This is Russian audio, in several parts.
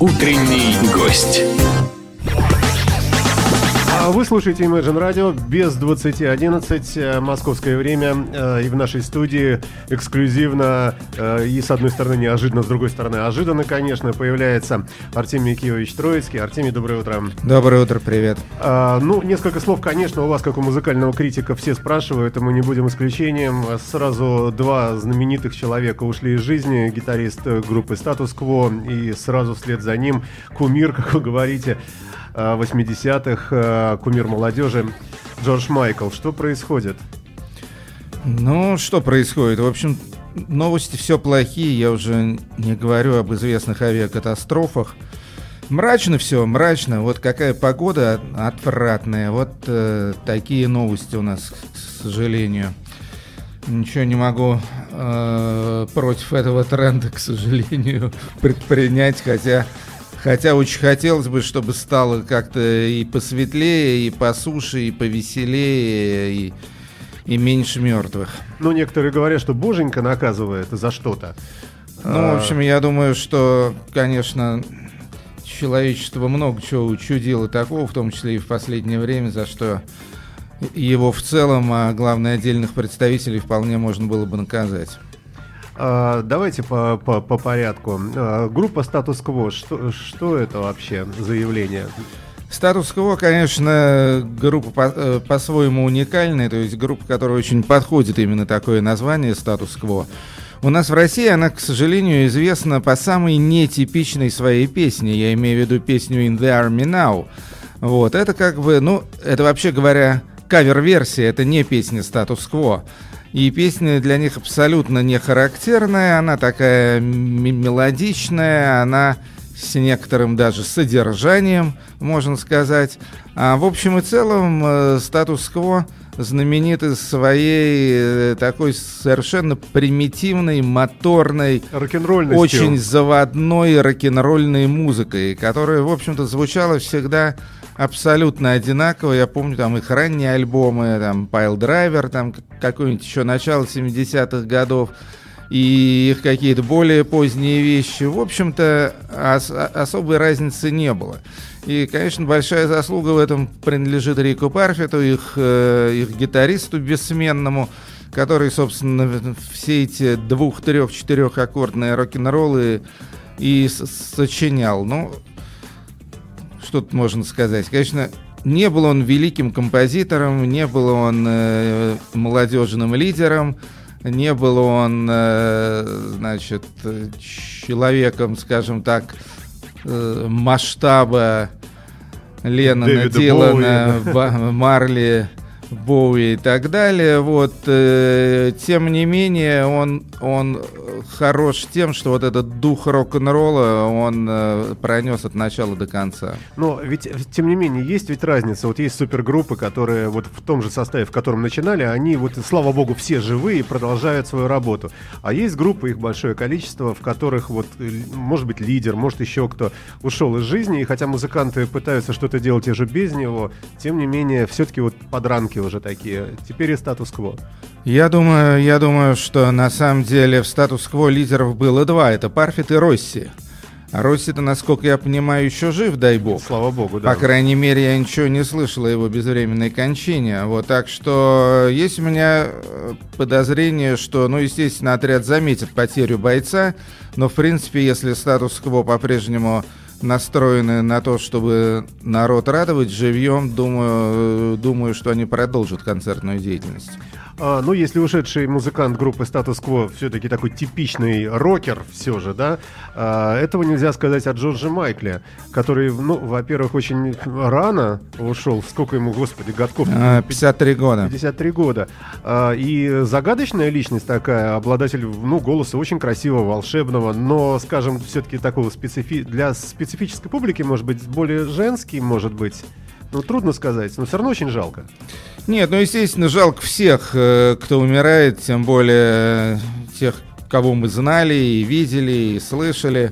Утренний гость. Вы слушаете Imagine Radio без 20.11 э, московское время э, и в нашей студии эксклюзивно э, и с одной стороны неожиданно, с другой стороны ожиданно, конечно, появляется Артемий Киевич Троицкий. Артемий, доброе утро. Доброе утро, привет. Ну, несколько слов, конечно, у вас, как у музыкального критика, все спрашивают, и мы не будем исключением. Сразу два знаменитых человека ушли из жизни. Гитарист группы Quo и сразу вслед за ним кумир, как вы говорите, 80-х, э, кумир молодежи Джордж Майкл. Что происходит? Ну, что происходит? В общем, новости все плохие. Я уже не говорю об известных авиакатастрофах. Мрачно все, мрачно. Вот какая погода отвратная. Вот э, такие новости у нас, к сожалению. Ничего не могу э, против этого тренда, к сожалению, предпринять, хотя Хотя очень хотелось бы, чтобы стало как-то и посветлее, и по суше, и повеселее, и, и меньше мертвых. Ну, некоторые говорят, что боженька наказывает за что-то. Ну, в общем, я думаю, что, конечно, человечество много чего учудило такого, в том числе и в последнее время, за что его в целом, а главное отдельных представителей вполне можно было бы наказать. А, давайте по, по, по порядку. А, группа статус-кво, что, что это вообще за явление? Статус-кво, конечно, группа по- э, по-своему уникальная, то есть группа, которая очень подходит именно такое название статус-кво. У нас в России она, к сожалению, известна по самой нетипичной своей песне. Я имею в виду песню In the Army Now. Вот, это как бы, ну, это вообще говоря, кавер-версия, это не песня статус-кво. И песня для них абсолютно не характерная, она такая мелодичная, она с некоторым даже содержанием, можно сказать. А в общем и целом э, статус-кво знаменит своей э, такой совершенно примитивной, моторной, очень заводной рок-н-ролльной музыкой, которая, в общем-то, звучала всегда абсолютно одинаково. Я помню там их ранние альбомы, там Pile Driver, там какой-нибудь еще начало 70-х годов и их какие-то более поздние вещи. В общем-то, ос- особой разницы не было. И, конечно, большая заслуга в этом принадлежит Рику Парфиту, их, э, их гитаристу бессменному, который, собственно, все эти двух, трех, четырех аккордные рок-н-роллы и сочинял. Ну, что тут можно сказать? Конечно, не был он великим композитором, не был он э, молодежным лидером, не был он, э, значит, человеком, скажем так, э, масштаба Леннона, Дилана, Марли, Боуи и так далее. Вот, э, тем не менее, он, он хорош тем, что вот этот дух рок-н-ролла он э, пронес от начала до конца. Но ведь, тем не менее, есть ведь разница. Вот есть супергруппы, которые вот в том же составе, в котором начинали, они вот, слава богу, все живые и продолжают свою работу. А есть группы, их большое количество, в которых вот, может быть, лидер, может, еще кто ушел из жизни, и хотя музыканты пытаются что-то делать уже без него, тем не менее, все-таки вот подранки уже такие. Теперь и статус-кво. Я думаю, я думаю, что на самом деле в статус-кво лидеров было два. Это Парфит и Росси. А Росси-то, насколько я понимаю, еще жив, дай бог. Слава богу, да. По крайней мере, я ничего не слышал о его безвременной кончине. Вот, так что есть у меня э, подозрение, что, ну, естественно, отряд заметит потерю бойца, но, в принципе, если статус-кво по-прежнему настроены на то, чтобы народ радовать живьем, думаю, думаю, что они продолжат концертную деятельность. А, ну, если ушедший музыкант группы Status Quo все-таки такой типичный рокер все же, да, а, этого нельзя сказать о Джордже Майкле, который, ну, во-первых, очень рано ушел, сколько ему, господи, годков? 53 года. 53 года. А, и загадочная личность такая, обладатель, ну, голоса очень красивого, волшебного, но, скажем, все-таки такого специфи... для специфической публики, может быть, более женский, может быть. Ну, трудно сказать, но все равно очень жалко. Нет, ну, естественно, жалко всех, э, кто умирает, тем более э, тех, кого мы знали и видели, и слышали.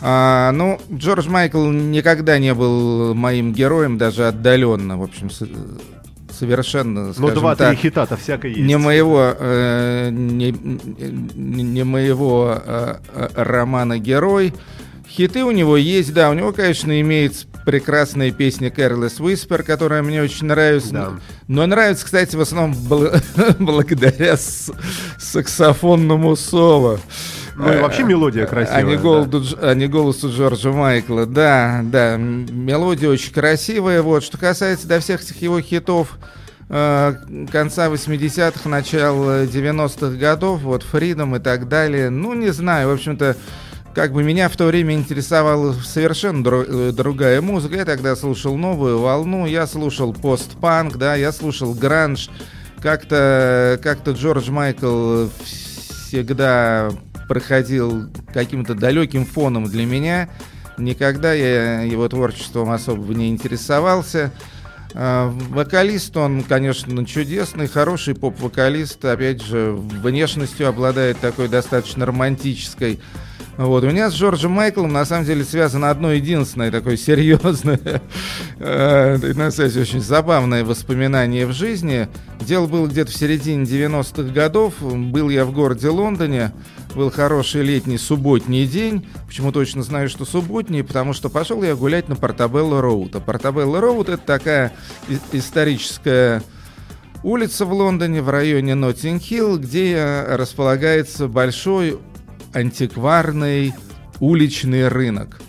А, ну, Джордж Майкл никогда не был моим героем, даже отдаленно, в общем, совершенно, Ну, два-три хита-то всякое есть. Не моего, э, не, не моего э, э романа «Герой», Хиты у него есть, да, у него, конечно, имеется прекрасная песня Careless Whisper, которая мне очень нравится. Да. Но нравится, кстати, в основном благодаря саксофонному соло. Ну и вообще мелодия а красивая. А не, голоду, да. а не голосу Джорджа Майкла. Да, да, мелодия очень красивая. Вот. Что касается до всех этих его хитов, э, конца 80-х, начала 90-х годов, вот Freedom и так далее. Ну, не знаю, в общем-то, как бы меня в то время интересовала совершенно дру- э, другая музыка. Я тогда слушал новую волну, я слушал постпанк, да, я слушал гранж. Как-то как Джордж Майкл всегда проходил каким-то далеким фоном для меня. Никогда я его творчеством особо не интересовался. А, вокалист, он, конечно, чудесный, хороший поп-вокалист. Опять же, внешностью обладает такой достаточно романтической. Вот. У меня с Джорджем Майклом на самом деле связано одно единственное такое серьезное, э, на самом очень забавное воспоминание в жизни. Дело было где-то в середине 90-х годов. Был я в городе Лондоне. Был хороший летний субботний день. Почему точно знаю, что субботний? Потому что пошел я гулять на Портабелло Роуд. А Портабелло Роуд это такая историческая улица в Лондоне в районе Ноттинг-Хилл, где располагается большой антикварный уличный рынок.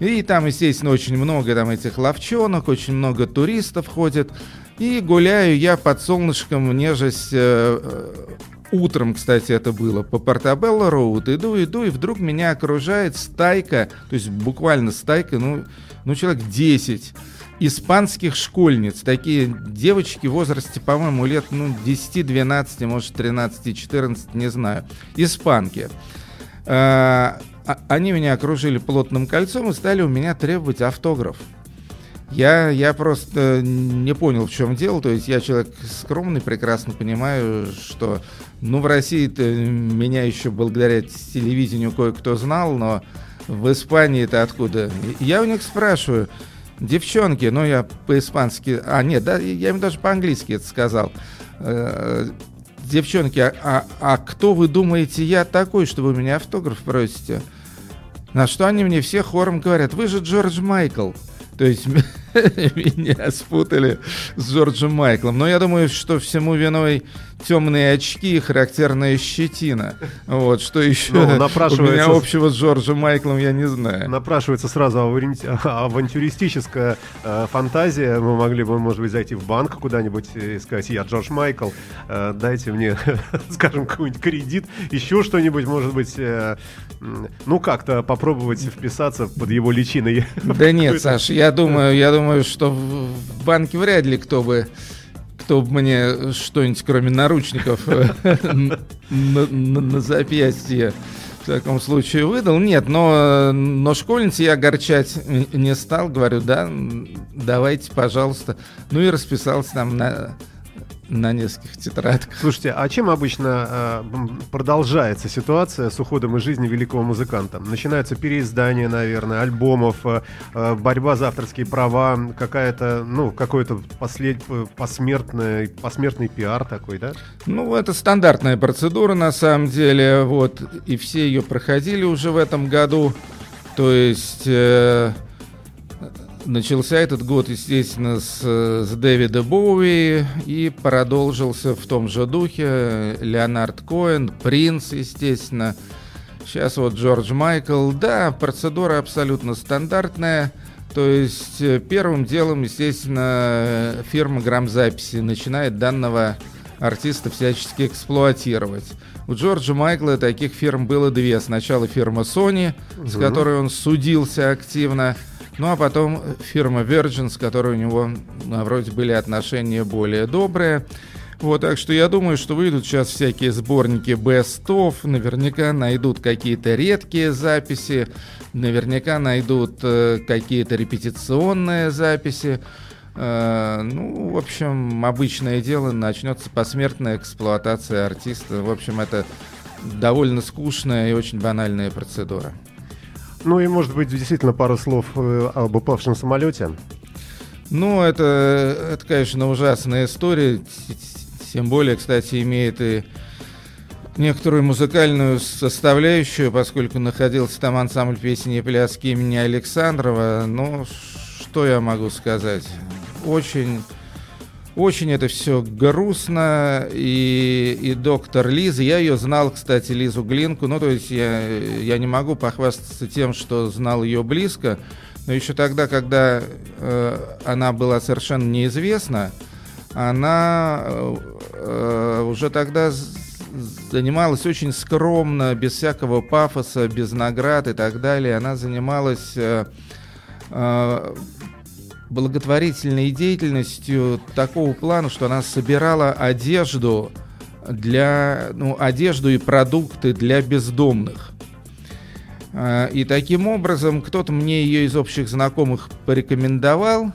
И там, естественно, очень много там этих ловчонок, очень много туристов ходит. И гуляю я под солнышком, нежесть э, э, утром, кстати, это было, по Портабелло Роуд. Иду, иду, и вдруг меня окружает стайка, то есть буквально стайка, ну, ну человек 10 испанских школьниц. Такие девочки в возрасте, по-моему, лет ну, 10-12, может 13-14, не знаю. Испанки. Они меня окружили плотным кольцом и стали у меня требовать автограф. Я, я просто не понял, в чем дело. То есть я человек скромный, прекрасно понимаю, что ну, в России меня еще благодаря телевидению кое-кто знал, но в Испании это откуда? Я у них спрашиваю, девчонки, ну я по-испански, а нет, да, я им даже по-английски это сказал. Девчонки, а, а, а кто вы думаете я такой, что вы меня автограф просите? На что они мне все хором говорят, вы же Джордж Майкл. То есть меня спутали с Джорджем Майклом. Но я думаю, что всему виной темные очки и характерная щетина. Вот, что еще ну, напрашивается... у меня общего с Джорджем Майклом, я не знаю. Напрашивается сразу авантюристическая э, фантазия. Мы могли бы, может быть, зайти в банк куда-нибудь и сказать, я Джордж Майкл, э, дайте мне, скажем, какой-нибудь кредит, еще что-нибудь, может быть, э, ну, как-то попробовать вписаться под его личиной. Да нет, Саш, я думаю, я думаю, что в банке вряд ли кто бы кто мне что-нибудь, кроме наручников, на запястье в таком случае выдал. Нет, но, но школьницы я огорчать не стал. Говорю, да, давайте, пожалуйста. Ну и расписался там на на нескольких тетрадках. Слушайте, а чем обычно э, продолжается ситуация с уходом из жизни великого музыканта? Начинаются переиздания, наверное, альбомов, э, борьба за авторские права, какая-то, ну, какой-то послед... посмертный, посмертный пиар такой, да? Ну, это стандартная процедура, на самом деле, вот, и все ее проходили уже в этом году. То есть... Э, Начался этот год, естественно, с, с Дэвида Боуи и продолжился в том же духе. Леонард Коэн, Принц, естественно. Сейчас вот Джордж Майкл. Да, процедура абсолютно стандартная. То есть э, первым делом, естественно, фирма грамзаписи начинает данного артиста всячески эксплуатировать. У Джорджа Майкла таких фирм было две. Сначала фирма Sony, угу. с которой он судился активно, ну а потом фирма Virgin, с которой у него ну, вроде были отношения более добрые. Вот, так что я думаю, что выйдут сейчас всякие сборники of, наверняка найдут какие-то редкие записи, наверняка найдут э, какие-то репетиционные записи. Э, ну, в общем, обычное дело, начнется посмертная эксплуатация артиста. В общем, это довольно скучная и очень банальная процедура. Ну и, может быть, действительно пару слов э, об упавшем самолете. Ну, это, это, конечно, ужасная история. Тем более, кстати, имеет и некоторую музыкальную составляющую, поскольку находился там ансамбль песни и пляски имени Александрова. Ну, что я могу сказать? Очень очень это все грустно, и, и доктор Лиза, я ее знал, кстати, Лизу Глинку, ну, то есть я, я не могу похвастаться тем, что знал ее близко, но еще тогда, когда э, она была совершенно неизвестна, она э, уже тогда занималась очень скромно, без всякого пафоса, без наград и так далее. Она занималась э, э, благотворительной деятельностью такого плана, что она собирала одежду для, ну, одежду и продукты для бездомных. Э, и таким образом кто-то мне ее из общих знакомых порекомендовал,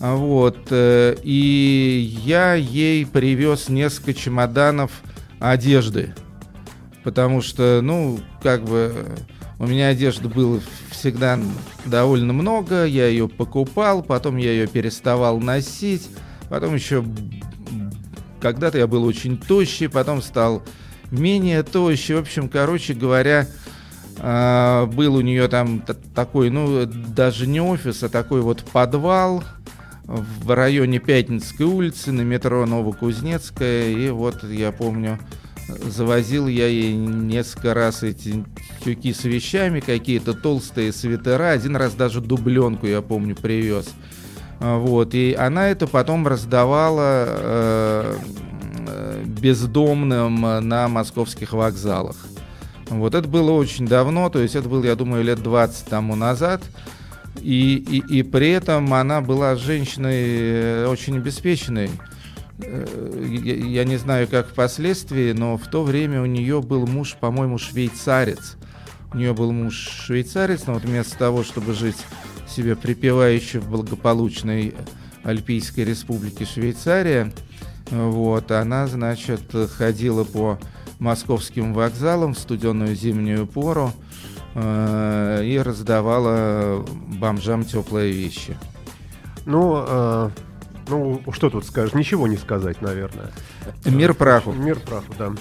вот, э, и я ей привез несколько чемоданов одежды, потому что, ну, как бы у меня одежды было всегда довольно много, я ее покупал, потом я ее переставал носить, потом еще когда-то я был очень тощий, потом стал менее тощий. В общем, короче говоря, а, был у нее там такой, ну, даже не офис, а такой вот подвал в районе Пятницкой улицы на метро Новокузнецкая. И вот я помню, завозил я ей несколько раз эти тюки с вещами, какие-то толстые свитера, один раз даже дубленку, я помню, привез. А, вот, и она это потом раздавала э, бездомным на московских вокзалах. Вот это было очень давно, то есть это было, я думаю, лет 20 тому назад. И, и, и при этом она была женщиной э, очень обеспеченной. Э, я не знаю, как впоследствии, но в то время у нее был муж, по-моему, швейцарец. У нее был муж швейцарец, но вот вместо того, чтобы жить себе припевающе в благополучной Альпийской республике Швейцария, вот, она, значит, ходила по московским вокзалам в студенную зимнюю пору э, и раздавала бомжам теплые вещи. Ну, э, ну, что тут скажешь? Ничего не сказать, наверное. Мир праху. Мир праху, да.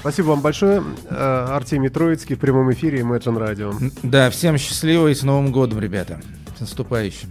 Спасибо вам большое. Э, Артемий Троицкий в прямом эфире Imagine Radio. Да, всем счастливо и с Новым годом, ребята. С наступающим.